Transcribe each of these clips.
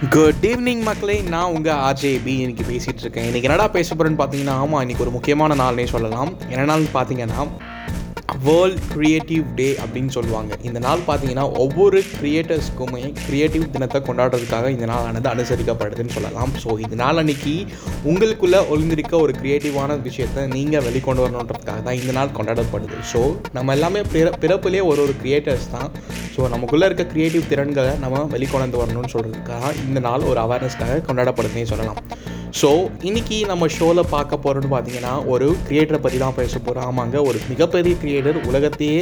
Good evening மக்களே. நான் உங்கள் ஆர்ஜேபி. இன்னைக்கு பேசிகிட்டு இருக்கேன். இன்றைக்கி என்னடா பேச போகிறேன்னு பார்த்தீங்கன்னா ஆமாம் இன்றைக்கி ஒரு முக்கியமான நாள்னே சொல்லலாம். என்ன நாள்னு பார்த்தீங்கன்னா வேர்ல்ட் க்ரியேட்டிவ் டே அப்படின்னு சொல்லுவாங்க. இந்த நாள் பார்த்தீங்கன்னா ஒவ்வொரு க்ரியேட்டர்ஸ்க்குமே க்ரியேட்டிவ் தினத்தை கொண்டாடுறதுக்காக இந்த நாளானது அனுசரிக்கப்படுதுன்னு சொல்லலாம். ஸோ இந்த நாள் அன்னைக்கு உங்களுக்குள்ளே ஒழுங்கிருக்க ஒரு க்ரியேட்டிவான விஷயத்தை நீங்கள் வெளிக்கொண்டு வரணுன்றதுக்காக தான் இந்த நாள் கொண்டாடப்படுது. ஸோ நம்ம எல்லாமே பிற பிறப்புலேயே ஒரு ஒரு க்ரியேட்டர்ஸ் தான். ஸோ நமக்குள்ளே இருக்க க்ரியேட்டிவ் திறன்களை நம்ம வெளிக்கொண்டு வரணும்னு சொல்கிறதுக்காக இந்த நாள் ஒரு அவேர்னஸ்க்காக கொண்டாடப்படுதுன்னே சொல்லலாம். ஸோ இன்னைக்கு நம்ம ஷோவில் பார்க்க போகிறோன்னு பார்த்தீங்கன்னா ஒரு கிரியேட்டரை பற்றி தான் பேச போகிறோம் ஆமாங்க ஒரு மிகப்பெரிய கிரியேட்டர் உலகத்தையே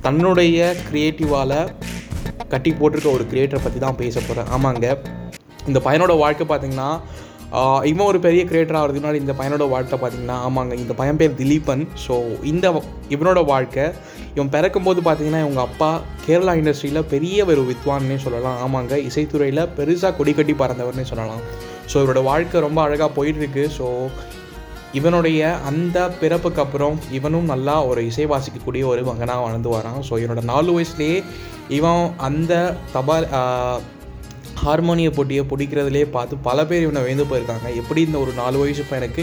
தன்னுடைய க்ரியேட்டிவால் கட்டி போட்டிருக்க ஒரு கிரியேட்டரை பற்றி தான் பேச போகிறேன் ஆமாங்க இந்த பையனோட வாழ்க்கை பார்த்திங்கன்னா இவன் ஒரு பெரிய கிரியேட்டர் ஆகிறதுக்கு முன்னாடி இந்த பையனோட வாழ்க்கை பார்த்தீங்கன்னா ஆமாங்க இந்த பையன் பேர் திலீபன். ஸோ இந்த இவனோட வாழ்க்கை இவன் பிறக்கும்போது பார்த்தீங்கன்னா இவங்க அப்பா கேரளா இண்டஸ்ட்ரியில் பெரிய ஒரு வித்வான்னே சொல்லலாம். ஆமாங்க இசைத்துறையில் பெருசாக கொடி கட்டி பறந்தவர்னே சொல்லலாம். ஸோ இவரோட வாழ்க்கை ரொம்ப அழகாக போயிட்டுருக்கு. ஸோ இவனுடைய அந்த பிறப்புக்கு அப்புறம் இவனும் நல்லா ஒரு இசை வாசிக்கக்கூடிய ஒரு மகனாக வளர்ந்து வரான். ஸோ இவனோட நாலு வயசுலேயே இவன் அந்த தபால் ஹார்மோனிய போட்டியை பிடிக்கிறதுலே பார்த்து பல பேர் இவனை வேந்து போயிருக்காங்க. எப்படி இந்த ஒரு நாலு வயசு பையனுக்கு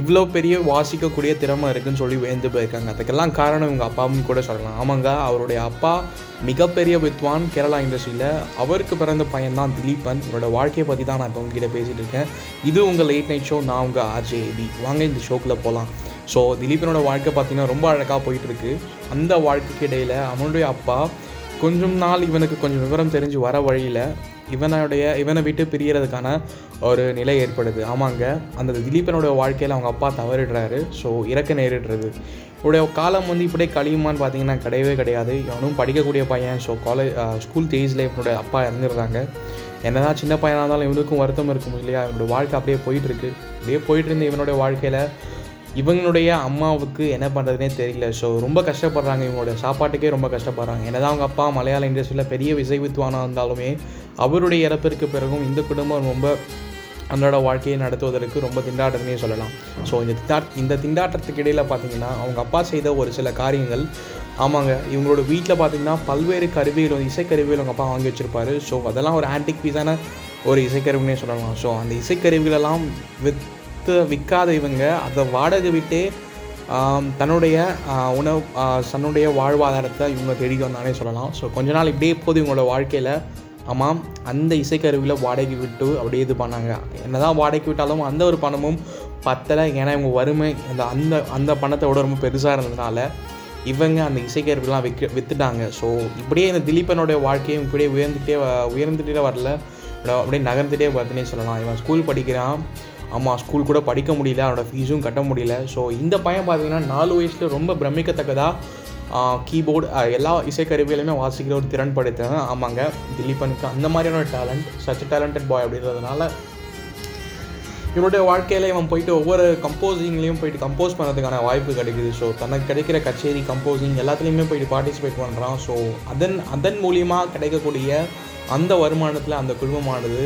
இவ்வளோ பெரிய வாசிக்கக்கூடிய திறமை இருக்குன்னு சொல்லி வேந்து போயிருக்காங்க. அதுக்கெல்லாம் காரணம் இவங்க அப்பாவும் கூட சொல்லலாம். ஆமாங்க அவருடைய அப்பா மிகப்பெரிய வித்வான் கேரளா இண்டஸ்ட்ரியில். அவருக்கு பிறந்த பையன் தான் திலீபன் இவரோட வாழ்க்கையை பற்றி தான் நான் இப்போ உங்ககிட்ட பேசிகிட்டு இருக்கேன். இது உங்கள் லேட் நைட் ஷோ நான் உங்கள் ஆர்ஜேபி வாங்க இந்த ஷோக்குள்ளே போகலாம் ஸோ திலீபனோட வாழ்க்கை பார்த்தீங்கன்னா ரொம்ப அழகாக போயிட்டுருக்கு. அந்த வாழ்க்கைக்கு இடையில் அவனுடைய அப்பா கொஞ்சம் நாள் இவனுக்கு கொஞ்சம் விவரம் தெரிஞ்சு வர வழியில் இவனுடைய இவனை விட்டு பிரியறதுக்கான ஒரு நிலை ஏற்படுது. ஆமாங்க. அந்த திலீபனுடைய வாழ்க்கையில் அவங்க அப்பா தவறிடுறாரு. ஸோ இறக்க நேரிடுறது. இவருடைய காலம் வந்து இப்படியே கழியுமான்னு பார்த்தீங்கன்னா கிடையவே கிடையாது. இவனும் படிக்கக்கூடிய பையன். ஸோ காலேஜ் ஸ்கூல் டேஸில் இவனுடைய அப்பா இறந்துடுறாங்க. என்னதான் சின்ன பையனாக இருந்தாலும் இவனுக்கும் வருத்தம் இருக்கும் இல்லையா? இவனுடைய வாழ்க்கை அப்படியே போயிட்டுருக்கு அப்படியே போயிட்டு இருந்த இவனுடைய வாழ்க்கையில் இவங்களுடைய அம்மாவுக்கு என்ன பண்ணுறதுனே தெரியல. ஸோ ரொம்ப கஷ்டப்படுறாங்க இவங்களோட சாப்பாட்டுக்கே ரொம்ப கஷ்டப்படுறாங்க. என்னதான் அவங்க அப்பா மலையாள இண்டஸ்ட்ரியில் பெரிய விசை வித்வானாக இருந்தாலுமே அவருடைய இறப்பிற்கு பிறகும் இந்த குடும்பம் ரொம்ப அன்றாட வாழ்க்கையை நடத்துவதற்கு ரொம்ப திண்டாட்டம்னே சொல்லலாம். ஸோ இந்த திண்டா இந்த திண்டாட்டத்துக்கு இடையில் பார்த்தீங்கன்னா அவங்க அப்பா செய்த ஒரு சில காரியங்கள் ஆமாங்க இவங்களோட வீட்டில் பார்த்தீங்கன்னா பல்வேறு கருவிகள் வந்து இசைக்கருவிகள் அவங்க அப்பா வாங்கி வச்சுருப்பாரு. ஸோ அதெல்லாம் ஒரு ஆன்டிக் பீஸான ஒரு இசைக்கருவினே சொல்லலாம். ஸோ அந்த இசைக்கருவிகளெல்லாம் விற்று விற்காத இவங்க அதை வாடகை விட்டே தன்னுடைய உணவு தன்னுடைய வாழ்வாதாரத்தை இவங்க தேடி வந்தானே சொல்லலாம். ஸோ கொஞ்ச நாள் இப்படியே போது இவங்களோட வாழ்க்கையில். ஆமாம் அந்த இசைக்கருவியில் வாடகை விட்டு அப்படியே இது பண்ணாங்க. என்ன தான் வாடகை விட்டாலும் அந்த ஒரு பணமும் பத்தலை. ஏன்னா இவங்க வறுமை அந்த அந்த அந்த பணத்தை விட ரொம்ப பெருசாக இருந்ததுனால இவங்க அந்த இசைக்கருவிலாம் விற்க விற்றுட்டாங்க ஸோ இப்படியே இந்த திலீபனுடைய வாழ்க்கையும் இப்படியே உயர்ந்துட்டே உயர்ந்துகிட்டே வரல. அப்படியே நகர்ந்துகிட்டே வருதுன்னே சொல்லலாம். இவன் ஸ்கூல் படிக்கிறான். ஆமாம் ஸ்கூல் கூட படிக்க முடியல அவனோட ஃபீஸும் கட்ட முடியல. ஸோ இந்த பையன் பார்த்தீங்கன்னா நாலு வயசில் ரொம்ப பிரமிக்கத்தக்கதாக கீபோர்டு எல்லா இசைக்கருவிகளுமே வாசிக்கிற ஒரு திறன் படைத்தவன் ஆமாங்க திலீபனுக்கு. அந்த மாதிரியான டேலண்ட் சச் டேலண்டட் பாய் அப்படின்றதுனால இவனுடைய வாழ்க்கையில் இவன் போயிட்டு ஒவ்வொரு கம்போசிங்லேயும் போயிட்டு கம்போஸ் பண்ணுறதுக்கான வாய்ப்பு கிடைக்குது. ஸோ தனக்கு கிடைக்கிற கச்சேரி கம்போசிங் எல்லாத்துலேயுமே போயிட்டு பார்ட்டிசிபேட் பண்ணுறான் ஸோ அதன் அதன் மூலியமாக கிடைக்கக்கூடிய அந்த வருமானத்தில் அந்த குடும்பமானது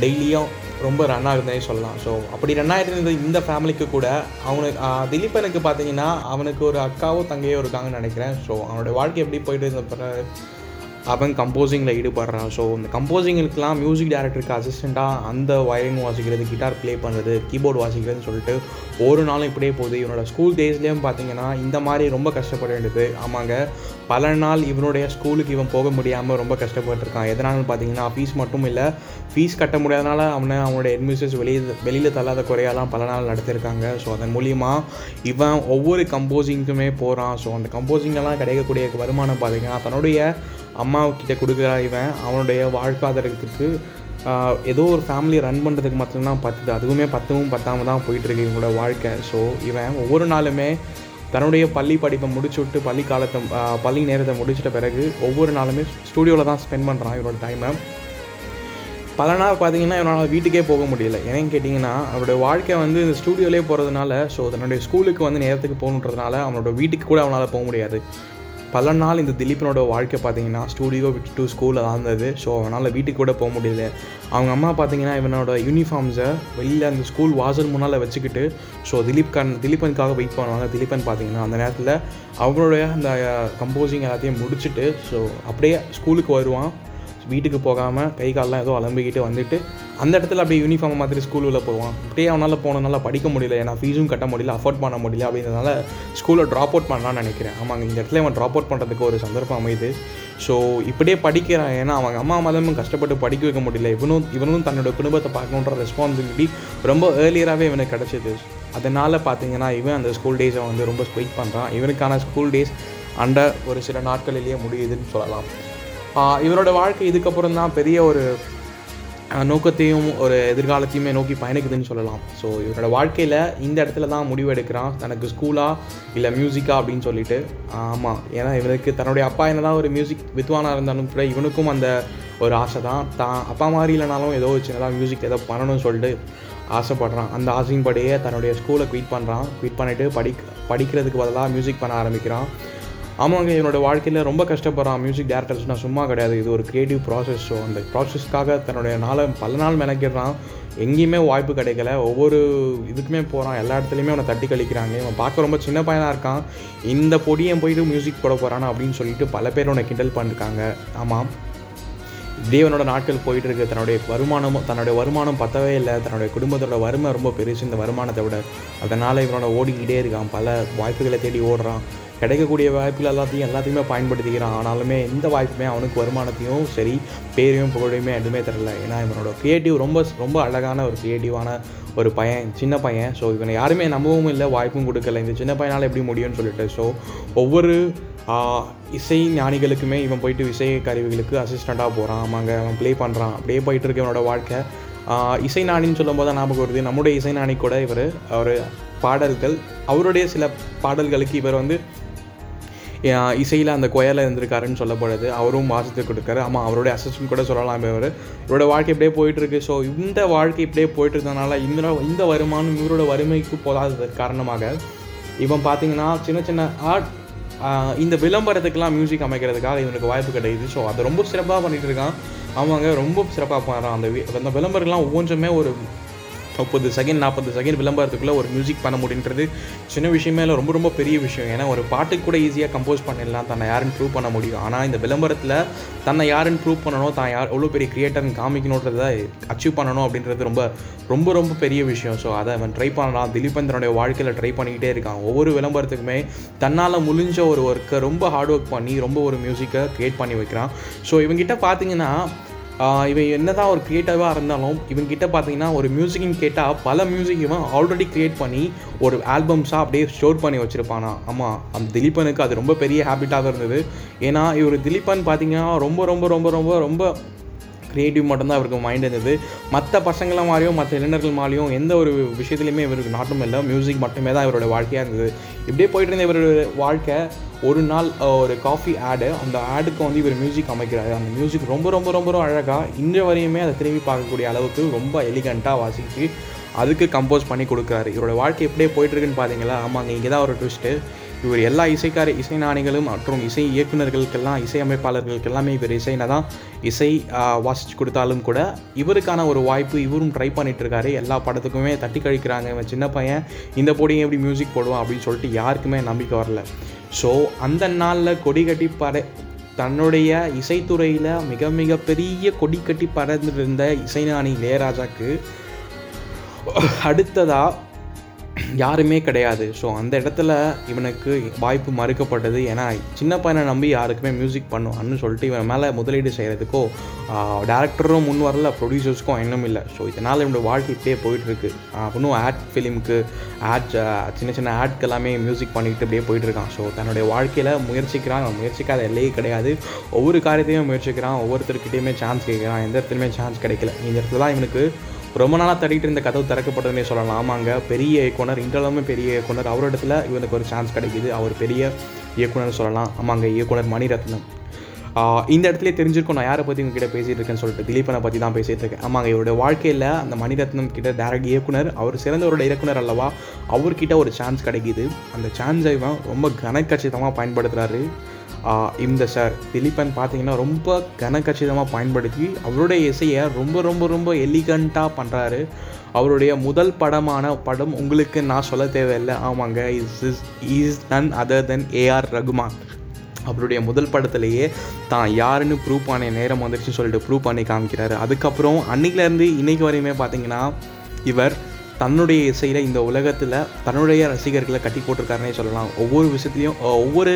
டெய்லியும் ரொம்ப ரன் ஆகுதுன்னே சொல்லலாம். ஸோ அப்படி ரன் ஆகிட்டு இந்த ஃபேமிலிக்கு கூட அவனுக்கு திலீப்பனுக்கு பார்த்தீங்கன்னா அவனுக்கு ஒரு அக்காவோ தங்கையோ இருக்காங்கன்னு நினைக்கிறேன். ஸோ அவனோட வாழ்க்கை எப்படி போயிட்டு இருந்த அவன் கம்போசிங்கில் ஈடுபடுறான். ஸோ இந்த கம்போசிங்களுக்கெல்லாம் மியூசிக் டைரக்டருக்கு அசிஸ்டண்ட்டாக அந்த வயரிங் வாசிக்கிறது கிட்டார் ப்ளே பண்ணுறது கீபோர்டு வாசிக்கிறதுன்னு சொல்லிட்டு ஒரு நாளும் இப்படியே போகுது. இவனோட ஸ்கூல் டேஸ்லேயும் பார்த்தீங்கன்னா இந்த மாதிரி ரொம்ப கஷ்டப்பட வேண்டியது. ஆமாங்க. பல நாள் இவனுடைய ஸ்கூலுக்கு இவன் போக முடியாமல் ரொம்ப கஷ்டப்பட்டிருக்கான். எதனாலும் பார்த்தீங்கன்னா ஃபீஸ் மட்டும் இல்லை ஃபீஸ் கட்ட முடியாதனால அவனை அவனுடைய அட்மிஷன்ஸ் வெளியே வெளியில் தள்ளாத குறையெல்லாம் பல நாள் நடத்திருக்காங்க. ஸோ அதன் மூலியமாக இவன் ஒவ்வொரு கம்போசிங்க்குமே போகிறான் ஸோ அந்த கம்போசிங்கெல்லாம் கிடைக்கக்கூடிய வருமானம் பார்த்தீங்கன்னா தன்னுடைய அம்மாவுக்கிட்ட கொடுக்குறா இவன். அவனுடைய வாழ்வாதாரத்துக்கு ஏதோ ஒரு ஃபேமிலி ரன் பண்ணுறதுக்கு மட்டும்தான் பத்துது. அதுவுமே பத்தவும் பத்தாம தான் போயிட்டுருக்கு இவங்களோட வாழ்க்கை. ஸோ இவன் ஒவ்வொரு நாளுமே தன்னுடைய பள்ளி படிப்பை முடிச்சு விட்டு பள்ளி காலத்தை பள்ளி நேரத்தை முடிச்சிட்ட பிறகு ஒவ்வொரு நாளுமே ஸ்டூடியோவில் தான் ஸ்பெண்ட் பண்ணுறான் இவரோட டைமை பல நாள் பார்த்தீங்கன்னா இவனால் வீட்டுக்கே போக முடியல. ஏன்னு கேட்டிங்கன்னா அவருடைய வாழ்க்கை வந்து இந்த ஸ்டூடியோலேயே போகிறதுனால ஸோ தன்னுடைய ஸ்கூலுக்கு வந்து நேரத்துக்கு போகணுன்றதுனால அவனோட வீட்டுக்கு கூட அவனால் போக முடியாது. பல நாள் இந்த திலீபனோட வாழ்க்கை பார்த்தீங்கன்னா ஸ்டூடியோ விட்டு ஸ்கூலில் தான் இருந்தது ஸோ அவனால் வீட்டுக்கு கூட போக முடியல. அவங்க அம்மா பார்த்தீங்கன்னா இவனோட யூனிஃபார்ம்ஸை வெளியில் அந்த ஸ்கூல் வாசல் முன்னால் வச்சுக்கிட்டு ஸோ திலீப் கண் திலீபனுக்காக வெயிட் பண்ணுவாங்க. திலீபன் பார்த்தீங்கன்னா அந்த நேரத்தில் அவங்களுடைய அந்த கம்போசிங் எல்லாத்தையும் முடிச்சுட்டு ஸோ அப்படியே ஸ்கூலுக்கு வருவான். வீட்டுக்கு போகாமல் கை காலெலாம் ஏதோ அலம்பிக்கிட்டு வந்துட்டு அந்த இடத்துல அப்படியே யூனிஃபார்ம் மாதிரி ஸ்கூல் உள்ள போவான் அப்படியே அவனால் போனனால படிக்க முடியல. ஏன்னா ஃபீஸும் கட்ட முடியல அஃபோர்ட் பண்ண முடியல அப்படின்றதுனால ஸ்கூலில் ட்ராப் அவுட் பண்ணலாம்னு நினைக்கிறேன். ஆமாங்க இந்த இடத்துல அவன் ட்ராப் அவுட் பண்ணுறதுக்கு ஒரு சந்தர்ப்பம் அமையுது. ஸோ இப்படியே படிக்கிறான். ஏன்னா அவங்க அம்மா மதமும் கஷ்டப்பட்டு படிக்க வைக்க முடியல. இவனும் இவனும் தன்னோட குடும்பத்தை பார்க்கணுன்ற ரெஸ்பான்சிபிலிட்டி ரொம்ப ஏர்லியராகவே இவனுக்கு கிடச்சிது. அதனால் பார்த்தீங்கன்னா இவன் அந்த ஸ்கூல் டேஸை வந்து ரொம்ப ஸ்பெயிட் பண்ணுறான் இவனுக்கான ஸ்கூல் டேஸ் அண்ட ஒரு சில நாட்களிலேயே முடியுதுன்னு சொல்லலாம். இவரோட வாழ்க்கை இதுக்கப்புறம் தான் பெரிய ஒரு நோக்கத்தையும் ஒரு எதிர்காலத்தையுமே நோக்கி பயணிக்குதுன்னு சொல்லலாம். ஸோ இவரோட வாழ்க்கையில் இந்த இடத்துல தான் முடிவு எடுக்கிறான். தனக்கு ஸ்கூலா இல்லை மியூசிக்கா அப்படின்னு சொல்லிட்டு. ஆமாம் ஏன்னா இவனுக்கு தன்னுடைய அப்பா என்ன தான் ஒரு மியூசிக் வித்வானாக இருந்தாலும் கூட இவனுக்கும் அந்த ஒரு ஆசை தான். தான் அப்பா மாதிரி இல்லைனாலும் ஏதோ ஒரு சின்னதாக மியூசிக் ஏதோ பண்ணணும்னு சொல்லிட்டு ஆசைப்படுறான். அந்த ஆசையின்படியே தன்னுடைய ஸ்கூலை குயிட் பண்ணுறான் குயிட் பண்ணிவிட்டு படிக் படிக்கிறதுக்கு பதிலாக மியூசிக் பண்ண ஆரம்பிக்கிறான். ஆமாங்க என்னோட வாழ்க்கையில் ரொம்ப கஷ்டப்படுறான் மியூசிக் டேரக்டர்ஸ்னால் சும்மா கிடையாது. இது ஒரு க்ரியேட்டிவ் ப்ராசஸ் ஸோ அந்த ப்ராசஸ்க்காக தன்னுடைய நாளை பல நாள் மெனக்கிடுறான். எங்கேயுமே வாய்ப்பு கிடைக்கல. ஒவ்வொரு இதுக்குமே போகிறான் எல்லா இடத்துலையுமே அவனை தட்டி கழிக்கிறாங்க. இவன் பார்க்க ரொம்ப சின்ன பையனாக இருக்கான். இந்த பொடியன் போயிட்டு மியூசிக் போட போகிறானா அப்படின்னு சொல்லிட்டு பல பேர் உன்னை கிண்டல் பண்ணிருக்காங்க. ஆமாம் தேவனோட நாட்கள் போயிட்டு இருக்கு தன்னுடைய வருமானமும் தன்னுடைய வருமானம் பத்தவே இல்லை. தன்னுடைய குடும்பத்தோட வறுமை ரொம்ப பெருசு. இந்த வருமானத்தை விட. அதனால் இவனோட ஓடிக்கிட்டே இருக்கான். பல வாய்ப்புகளை தேடி ஓடுறான். கிடைக்கக்கூடிய வாய்ப்புகள் எல்லாத்தையும் எல்லாத்தையுமே பயன்படுத்திக்கிறான். ஆனாலுமே எந்த வாய்ப்புமே அவனுக்கு வருமானத்தையும் சரி பேரையும் புகழையுமே எதுவுமே தரல. ஏன்னா இவனோட க்ரியேட்டிவ் ரொம்ப ரொம்ப அழகான ஒரு க்ரியேட்டிவான ஒரு பையன் சின்ன பையன். ஸோ இவனை யாருமே நம்பவும் இல்லை வாய்ப்பும் கொடுக்கல. இந்த சின்ன பையனால் எப்படி முடியும்னு சொல்லிட்டு. ஸோ ஒவ்வொரு இசை ஞானிகளுக்குமே இவன் போயிட்டு இசை கருவிகளுக்கு அசிஸ்டண்ட்டாக போகிறான் ஆமாங்க அவன் ப்ளே பண்ணுறான் அப்படியே போயிட்டு இருக்கு இவனோட வாழ்க்கை. இசை நாணின்னு சொல்லும் போது தான் ஞாபகம் வருது. நம்முடைய இசை நாணி கூட இவர் அவர் பாடல்கள் அவருடைய சில பாடல்களுக்கு இவர் வந்து இசையில் அந்த கொயரில் இருந்திருக்காருன்னு சொல்லப்படுது. அவரும் வாசித்து கொடுக்காரு. ஆமாம் அவருடைய அசிஸ்டன்ட் கூட சொல்லலாம் இவர். இவரோட வாழ்க்கை இப்படியே போயிட்டுருக்கு. ஸோ இந்த வாழ்க்கை இப்படியே போயிட்டு இந்த இந்த வருமானம் இவரோட வறுமைக்கு போதாதது காரணமாக இவன் பார்த்தீங்கன்னா சின்ன சின்ன ஆர்ட் இந்த விளம்பரத்துக்கெல்லாம் மியூசிக் அமைக்கிறதுக்காக இவனுக்கு வாய்ப்பு கிடைக்குது. ஸோ அதை ரொம்ப சிறப்பாக பண்ணிகிட்டு இருக்கான். ஆமாங்க ரொம்ப சிறப்பாக பண்ணுறான் அந்த வி- அந்த விளம்பரம்லாம் ஒவ்வொன்றுமே ஒரு முப்பது செகண்ட் நாற்பது செகண்ட் விளம்பரத்துக்குள்ளே ஒரு மியூசிக் பண்ண முடியுன்றது சின்ன விஷயமே இல்லை ரொம்ப ரொம்ப பெரிய விஷயம். ஏன்னா ஒரு பாட்டுக்கு கூட ஈஸியாக கம்போஸ் பண்ணிடலாம். தன்னை யாருன்னு ப்ரூவ் பண்ண முடியும். ஆனால் இந்த விளம்பரத்தில் தன்னை யாருன்னு ப்ரூவ் பண்ணணும் தான் யார் எவ்வளோ பெரிய கிரியேட்டர்னு காமிக்கணுன்றதை அச்சீவ் பண்ணணும் அப்படின்றது ரொம்ப ரொம்ப ரொம்ப பெரிய விஷயம். ஸோ அதை அவன் ட்ரை பண்ணலாம். திலீபன் தன்னுடைய வாழ்க்கையில் ட்ரை பண்ணிக்கிட்டே இருக்கான். ஒவ்வொரு விளம்பரத்துக்குமே தன்னால் முடிஞ்ச ஒரு ஒர்க்கை ரொம்ப ஹார்ட் ஒர்க் பண்ணி ரொம்ப ஒரு மியூசிக்கை க்ரியேட் பண்ணி வைக்கிறான். ஸோ இவங்கிட்ட பார்த்தீங்கன்னா இவன் என்ன தான் ஒரு க்ரியேட்டிவாக இருந்தாலும் இவங்கிட்ட பார்த்தீங்கன்னா ஒரு மியூசிக்னு கேட்டால் பல மியூசிக் இவன் ஆல்ரெடி க்ரியேட் பண்ணி ஒரு ஆல்பம்ஸாக அப்படியே ஸ்டோர் பண்ணி வச்சுருப்பானா. ஆமாம் அந்த திலீபனுக்கு அது ரொம்ப பெரிய ஹேபிட்டாக இருந்தது. ஏன்னா இவர் திலீபன் பார்த்தீங்கன்னா ரொம்ப ரொம்ப ரொம்ப ரொம்ப ரொம்ப க்ரியேட்டிவ் மட்டும்தான் அவருக்கு மைண்ட் இருந்தது. மற்ற பசங்களை மாதிரியும் மற்ற இளைஞர்கள் மாதிரியும் எந்த ஒரு விஷயத்துலையுமே இவருக்கு நாட்டம் இல்லை. மியூசிக் மட்டுமே தான் இவரோட வாழ்க்கையாக இருந்தது. இப்படியே போயிட்டு இருந்த இவரோட வாழ்க்கை ஒரு நாள் ஒரு காஃபி ஆடு அந்த ஆடுக்கு வந்து இவர் மியூசிக் அமைக்கிறாரு. அந்த மியூசிக் ரொம்ப ரொம்ப ரொம்ப ரொம்ப அழகாக இன்று வரையுமே அதை திரும்பி பார்க்கக்கூடிய அளவுக்கு ரொம்ப எலிகண்ட்டாக வாசித்து அதுக்கு கம்போஸ் பண்ணி கொடுக்குறாரு. இவரோட வாழ்க்கை எப்படியே போயிட்டுருக்குன்னு பார்த்தீங்களா ஆமாங்க இங்கே தான் ஒரு ட்விஸ்ட்டு இவர் எல்லா இசைக்கார இசை நாணிகளும் மற்றும் இசை இயக்குனர்களுக்கெல்லாம் இசையமைப்பாளர்களுக்கு எல்லாமே இவர் இசைனா தான் இசை வாசித்து வாசிச்சு கொடுத்தாலும் கூட இவருக்கான ஒரு வாய்ப்பு இவரும் ட்ரை பண்ணிட்டு இருக்காரு எல்லா படத்துக்குமே தட்டி கழிக்கிறாங்க. இவன் சின்ன பையன் இந்த போடியும் எப்படி மியூசிக் போடுவான் அப்படின்னு சொல்லிட்டு யாருக்குமே நம்பிக்கை வரல. ஸோ அந்த நாளில் கொடி கட்டி பட தன்னுடைய இசைத்துறையில் மிக மிக பெரிய கொடி கட்டி பறந்துருந்த இசைஞானி இளையராஜாக்கு அடுத்ததாக யாருமே கிடையாது. ஸோ அந்த இடத்துல இவனுக்கு வாய்ப்பு மறுக்கப்பட்டது. ஏன்னா சின்ன பையனை நம்பி யாருக்குமே மியூசிக் பண்ணுவான்னு சொல்லிட்டு இவன் மேலே முதலீடு செய்கிறதுக்கோ டேரக்டரும் முன் வரல ப்ரொடியூசர்ஸ்க்கும் இன்னும் இல்லை. ஸோ இதனால் இவனோட வாழ்க்கை இப்படியே போயிட்டுருக்கு. இன்னும் ஆட் ஃபிலிமுக்கு ஆட் சின்ன சின்ன ஆட்க்கு எல்லாமே மியூசிக் பண்ணிட்டு இப்படியே போயிட்டுருக்கான். ஸோ தன்னுடைய வாழ்க்கையில் முயற்சிக்கிறான். முயற்சிக்காத எல்லையே கிடையாது. ஒவ்வொரு காரியத்தையும் முயற்சிக்கிறான். ஒவ்வொருத்தருக்கிட்டையுமே சான்ஸ் கேட்குறான் எந்த இடத்துலையுமே சான்ஸ் கிடைக்கல. இந்த இடத்துல தான் இவனுக்கு ரொம்ப நாளாக தடிக்கிட்டு இருந்த கதவு திறக்கப்பட்டதுனே சொல்லலாம். ஆமாங்க. பெரிய இயக்குனர் இன்றளவுமே பெரிய இயக்குனர். அவரிடத்துல இவனுக்கு ஒரு சான்ஸ் கிடைக்குது. அவர் பெரிய இயக்குனர் சொல்லலாம். ஆமாங்க இயக்குனர் மணிரத்னம். இந்த இடத்துல தெரிஞ்சிருக்கும் நான் யாரை பற்றி உங்ககிட்ட பேசிகிட்டு இருக்கேன்னு சொல்லிட்டு. திலீபனை பற்றி தான் பேசிகிட்டு இருக்கேன். ஆமாங்க இவருடைய வாழ்க்கையில் அந்த மணிரத்னம் கிட்ட டேரக்ட் இயக்குனர் அவர் சிறந்த ஒரு இயக்குனர் அல்லவா அவர்கிட்ட ஒரு சான்ஸ் கிடைக்கிது. அந்த சான்ஸை இவன் ரொம்ப கனக்கச்சிதமாக பயன்படுத்துகிறாரு இந்த சார் திலீபன் பார்த்தீங்கன்னா ரொம்ப கனக்கச்சிதமாக பயன்படுத்தி அவருடைய இசையை ரொம்ப ரொம்ப ரொம்ப எலிகண்ட்டாக பண்ணுறாரு அவருடைய முதல் படமான படம் உங்களுக்கு நான் சொல்ல தேவையில்லை. ஆமாங்க is is is none other than AR Rahman. அவருடைய முதல் படத்துலேயே தான் யாருன்னு ப்ரூவ் பண்ண நேரம் வந்துருச்சு சொல்லிட்டு ப்ரூவ் பண்ணி காமிக்கிறாரு. அதுக்கப்புறம் அன்னைக்குலேருந்து இன்னைக்கு வரையுமே பார்த்தீங்கன்னா இவர் தன்னுடைய இசையில் இந்த உலகத்தில் தன்னுடைய ரசிகர்களை கட்டி போட்டிருக்காருனே சொல்லலாம். ஒவ்வொரு விஷயத்துலையும் ஒவ்வொரு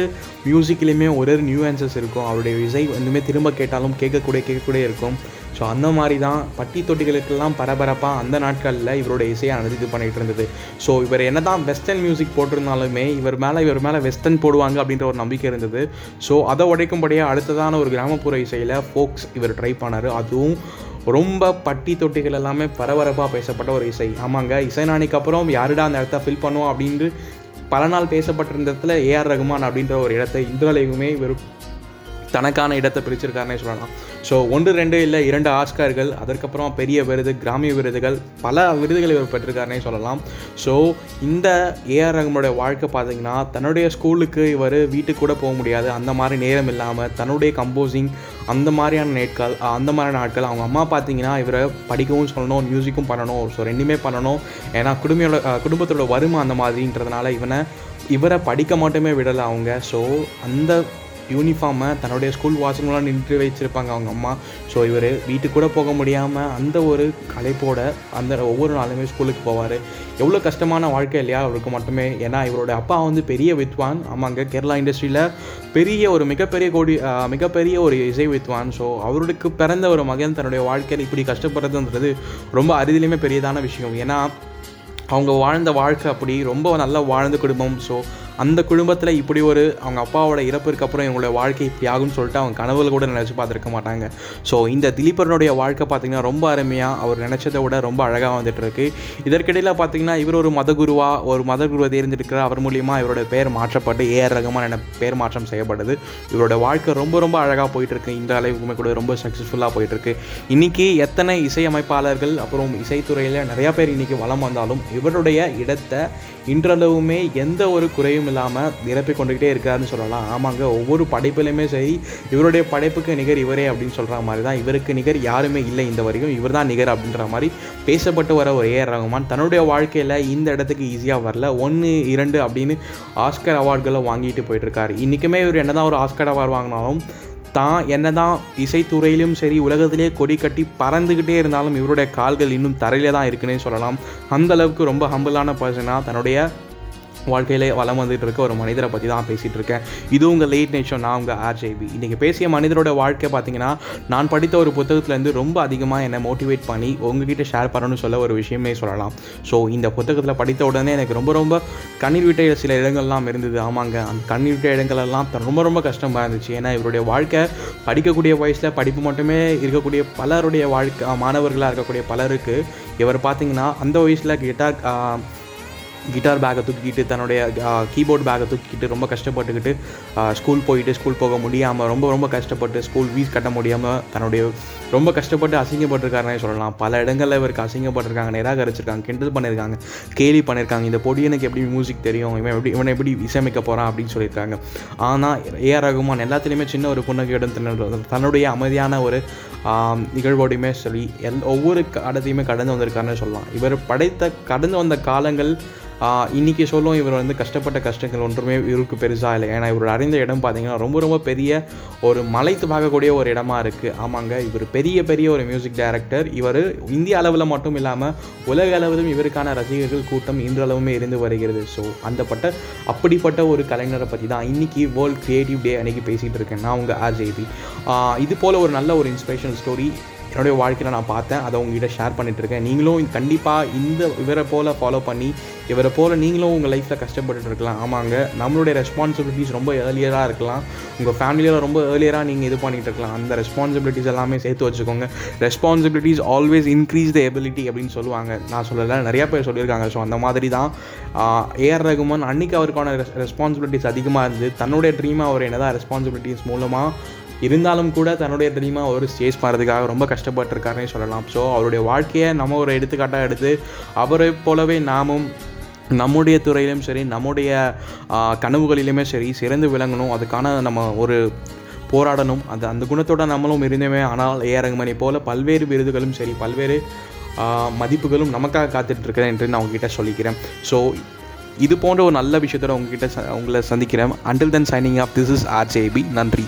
மியூசிக்லேயுமே ஒரு ஒரு நியூஆன்சஸ் இருக்கும். அவருடைய இசை வந்துமே திரும்ப கேட்டாலும் கேட்கக்கூடிய கேட்கக்கூடிய இருக்கும். ஸோ அந்த மாதிரி தான் பட்டி தொட்டிகளுக்கெல்லாம் பரபரப்பாக அந்த நாட்களில் இவருடைய இசையானது இது பண்ணிகிட்டு இருந்தது. ஸோ இவர் என்ன தான் வெஸ்டர்ன் மியூசிக் போட்டிருந்தாலுமே இவர் மேலே இவர் மேலே வெஸ்டர்ன் போடுவாங்க அப்படின்ற ஒரு நம்பிக்கை இருந்தது. ஸோ அதை உடைக்கும்படியாக அடுத்ததான ஒரு கிராமப்புற இசையில் ஃபோக்ஸ் இவர் ட்ரை பண்ணார். அதுவும் ரொம்ப பட்டி தொட்டிகள் எல்லாமே பரபரப்பாக பேசப்பட்ட ஒரு இசை. ஆமாங்க இசைநாணிக்கு அப்புறம் யாருடா அந்த இடத்த ஃபில் பண்ணுவோம் அப்படின்ட்டு பல நாள் பேசப்பட்டிருந்த இடத்துல ஏஆர் ரகுமான் அப்படின்ற ஒரு இடத்தை இந்திராலையுமே வெறும் தனக்கான இடத்தை பிரிச்சிருக்காருனே சொல்லலாம். ஸோ ஒன்று ரெண்டு இல்லை இரண்டு ஆஸ்கார்கள் அதற்கப்புறம் பெரிய விருது கிராமிய விருதுகள் பல விருதுகள் இவர் பெற்றிருக்காருனே சொல்லலாம். ஸோ இந்த ஏஆர் ரகுமனுடைய வாழ்க்கை பார்த்தீங்கன்னா தன்னுடைய ஸ்கூலுக்கு இவர் வீட்டுக்கு கூட போக முடியாது. அந்த மாதிரி நேரம் இல்லாமல் தன்னுடைய கம்போசிங் அந்த மாதிரியான நேட்கள் அந்த மாதிரியான நாட்கள் அவங்க அம்மா பார்த்தீங்கன்னா இவரை படிக்கவும் சொல்லணும் மியூசிக்கும் பண்ணணும் ஸோ ரெண்டுமே பண்ணணும். ஏன்னா குடும்பியோட குடும்பத்தோட வருமா அந்த மாதிரின்றதுனால இவனை இவரை படிக்க மட்டுமே விடலை அவங்க. ஸோ அந்த யூனிஃபார்மை தன்னுடைய ஸ்கூல் வாட்ச்மெலாம் நின்று வச்சுருப்பாங்க அவங்க அம்மா. ஸோ இவர் வீட்டுக்கு கூட போக முடியாமல் அந்த ஒரு கலைப்போட அந்த ஒவ்வொரு நாளுமே ஸ்கூலுக்கு போவார். எவ்வளோ கஷ்டமான வாழ்க்கை இல்லையா? அவருக்கு மட்டுமே. ஏன்னா இவரோட அப்பா வந்து பெரிய வித்வான். ஆமாங்க கேரளா இண்டஸ்ட்ரியில் பெரிய ஒரு மிகப்பெரிய கோடி மிகப்பெரிய ஒரு இசை வித்வான். ஸோ அவருக்கு பிறந்த ஒரு மகன் தன்னுடைய வாழ்க்கையில் இப்படி கஷ்டப்படுறதுன்றது ரொம்ப அரிதிலையுமே பெரியதான விஷயம். ஏன்னா அவங்க வாழ்ந்த வாழ்க்கை அப்படி ரொம்ப நல்லா வாழ்ந்த குடும்பம். ஸோ அந்த குடும்பத்தில் இப்படி ஒரு அவங்க அப்பாவோட இறப்பிற்கு அப்புறம் இவங்களோட வாழ்க்கை இப்படி ஆகும்னு சொல்லிட்டு அவங்க கனவுல கூட நினச்சி பார்த்துருக்க மாட்டாங்க. ஸோ இந்த திலீபரனுடைய வாழ்க்கை பார்த்திங்கன்னா ரொம்ப அருமையாக அவர் நினச்சதை விட ரொம்ப அழகாக வந்துட்டு இருக்கு இதற்கிடையில் பார்த்தீங்கன்னா இவர் ஒரு மதகுருவா ஒரு மதகுருவை தேர்ந்தெடுக்கிறார். அவர் மூலியமாக இவரோட பெயர் மாற்றப்பட்டு ஏஆர் ரகமான என பெயர் மாற்றம் செய்யப்படுது. இவரோட வாழ்க்கை ரொம்ப ரொம்ப அழகாக போயிட்டு இருக்கு இந்த அளவுக்குமே கூட ரொம்ப சக்ஸஸ்ஃபுல்லாக போயிட்டு இருக்கு இன்னைக்கு எத்தனை இசையமைப்பாளர்கள் அப்புறம் இசைத்துறையில் நிறையா பேர் இன்னைக்கு வளம் வந்தாலும் இவருடைய இடத்தை இன்றளவுமே எந்த ஒரு குறையும் இல்லாமல் நிரப்பி கொண்டுகிட்டே இருக்காருன்னு சொல்லலாம். ஆமாங்க ஒவ்வொரு படைப்பிலுமே சரி இவருடைய படைப்புக்கு நிகர் இவரே அப்படின்னு சொல்கிற மாதிரி தான் இவருக்கு நிகர் யாருமே இல்லை இந்த வரைக்கும். இவர் தான் நிகர் அப்படின்ற மாதிரி பேசப்பட்டு வர ஒரு ஏஆர் ரகுமான் தன்னுடைய வாழ்க்கையில் இந்த இடத்துக்கு ஈஸியாக வரல. ஒன்று இரண்டு அப்படின்னு ஆஸ்கர் அவார்டுகளை வாங்கிட்டு போயிட்டுருக்காரு இன்றைக்குமே இவர் என்ன தான் ஒரு ஆஸ்கர் அவார்டு வாங்கினாலும் தான் என்னதான் இசைத்துறையிலும் சரி உலகத்திலே கொடி கட்டி பறந்துக்கிட்டே இருந்தாலும் இவருடைய கால்கள் இன்னும் தரையில தான் இருக்குன்னே சொல்லலாம். அந்த அளவுக்கு ரொம்ப ஹம்பிளான பர்சனாக தன்னுடைய வாழ்க்கையிலே வளம் வந்துட்டு இருக்க ஒரு மனிதரை பற்றி தான் பேசிகிட்டு இருக்கேன் இது உங்கள் லேட் நேஷன் நான் உங்கள் ஆர்ஜேபி இன்றைக்கி பேசிய மனிதரோட வாழ்க்கை பார்த்தீங்கன்னா நான் படித்த ஒரு புத்தகத்துலேருந்து ரொம்ப அதிகமாக என்னை மோட்டிவேட் பண்ணி உங்ககிட்ட ஷேர் பண்ணணும்னு சொல்ல ஒரு விஷயமே சொல்லலாம். ஸோ இந்த புத்தகத்தில் படித்த உடனே எனக்கு ரொம்ப ரொம்ப கண்ணீர் விட்ட சில இடங்கள்லாம் இருந்தது. ஆமாங்க அந்த கண்ணீர் விட்ட இடங்களெல்லாம் ரொம்ப ரொம்ப கஷ்டமாக இருந்துச்சு. ஏன்னா இவருடைய வாழ்க்கை படிக்கக்கூடிய வயசில் படிப்பு மட்டுமே இருக்கக்கூடிய பலருடைய வாழ்க்கை மாணவர்களாக இருக்கக்கூடிய பலருக்கு இவர் பார்த்தீங்கன்னா அந்த வயசில் கேட்டால் கிட்டார் பேக்கை தூக்கிக்கிட்டு தன்னுடைய கீபோர்ட் பேக்கை தூக்கிக்கிட்டு ரொம்ப கஷ்டப்பட்டுக்கிட்டு ஸ்கூல் போயிட்டு ஸ்கூல் போக முடியாமல் ரொம்ப ரொம்ப கஷ்டப்பட்டு ஸ்கூல் ஃபீஸ் கட்ட முடியாமல் தன்னுடைய ரொம்ப கஷ்டப்பட்டு அசிங்கப்பட்டிருக்காருனே சொல்லலாம். பல இடங்களில் இவருக்கு அசிங்கப்பட்டிருக்காங்க நிராகரிச்சிருக்காங்க கிண்டல் பண்ணியிருக்காங்க கேலி பண்ணியிருக்காங்க இந்த பொடியனுக்கு எப்படி மியூசிக் தெரியும்? இவன் எப்படி இவனை எப்படி இசையமைக்க போகிறான் அப்படின்னு சொல்லியிருக்காங்க. ஆனால் ஏஆர் ரகுமான் எல்லாத்துலேயுமே சின்ன ஒரு புன்னகையுடன் தன்னுடைய தன்னுடைய அமைதியான ஒரு நிகழ்வோடையுமே சொல்லி எல் ஒவ்வொரு காலத்தையுமே கடந்து வந்திருக்காருன்னு சொல்லலாம். இவர் படைத்த கடந்து வந்த காலங்கள் இன்றைக்கி சொல்லும் இவர் வந்து கஷ்டப்பட்ட கஷ்டங்கள் ஒன்றுமே இவருக்கு பெருசாக இல்லை. ஏன்னா இவர் அறிந்த இடம் பார்த்தீங்கன்னா ரொம்ப ரொம்ப பெரிய ஒரு மலைத்து பார்க்கக்கூடிய ஒரு இடமா இருக்குது ஆமாங்க இவர் பெரிய பெரிய ஒரு மியூசிக் டைரக்டர் இவர் இந்திய அளவில் மட்டும் இல்லாமல் உலக அளவிலும் இவருக்கான ரசிகர்கள் கூட்டம் இன்றளவுமே இருந்து வருகிறது. ஸோ அந்த பட்ட அப்படிப்பட்ட ஒரு கலைஞரை பற்றி தான் இன்னைக்கு வேர்ல்ட் க்ரியேட்டிவ் டே அன்றைக்கி பேசிகிட்டு இருக்கேன் நான் உங்கள் ஆர்ஜேபி இது போல் ஒரு நல்ல ஒரு இன்ஸ்பிரேஷனல் ஸ்டோரி என்னுடைய வாழ்க்கையில் நான் பார்த்தேன் அதை உங்ககிட்ட ஷேர் பண்ணிட்டு இருக்கேன். நீங்களும் கண்டிப்பாக இந்த இவரை போல் ஃபாலோ பண்ணி இவரை போல் நீங்களும் உங்கள் லைஃப்பில் கஷ்டப்பட்டுட்டு இருக்கலாம். ஆமாங்க நம்மளுடைய ரெஸ்பான்சிபிலிட்டிஸ் ரொம்ப ஏர்லியராக இருக்கலாம். உங்கள் ஃபேமிலியில் ரொம்ப ஏர்லியராக நீங்கள் இது பண்ணிகிட்டு இருக்கலாம். அந்த ரெஸ்பான்சிபிலிட்டிஸ் எல்லாமே சேர்த்து வச்சுக்கோங்க. Responsibilities always increase the ability அப்படின்னு சொல்லுவாங்க. நான் சொல்லலை நிறையா பேர் சொல்லியிருக்காங்க. ஸோ அந்த மாதிரி தான் ஏஆர் ரகுமான் அன்னைக்கு அவருக்கான ரெஸ்பான்சிபிலிட்டிஸ் அதிகமாக இருந்து தன்னுடைய ட்ரீமை அவர் என்ன தான் ரெஸ்பான்சிபிலிட்டிஸ் மூலமாக இருந்தாலும் கூட தன்னுடைய ட்ரீமை அவர் ஸ்டேஜ் பண்ணுறதுக்காக ரொம்ப கஷ்டப்பட்டிருக்காருன்னு சொல்லலாம். ஸோ அவருடைய வாழ்க்கையை நம்ம ஒரு எடுத்துக்காட்டாக எடுத்து அவரை போலவே நாமும் நம்முடைய துறையிலும் சரி நம்முடைய கனவுகளிலுமே சரி சிறந்து விளங்கணும். அதுக்கான நம்ம ஒரு போராடணும். அந்த அந்த குணத்தோட நம்மளும் இருந்தோமே. ஆனால் ஏ ரகுமணி போல பல்வேறு விருதுகளும் சரி பல்வேறு மதிப்புகளும் நமக்காக காத்துட்டு இருக்கிறேன் என்று நான் உங்ககிட்ட சொல்லிக்கிறேன். ஸோ இது போன்ற ஒரு நல்ல விஷயத்தோட உங்ககிட்ட ச- உங்களை சந்திக்கிறேன். Until then signing off this is RJB நன்றி.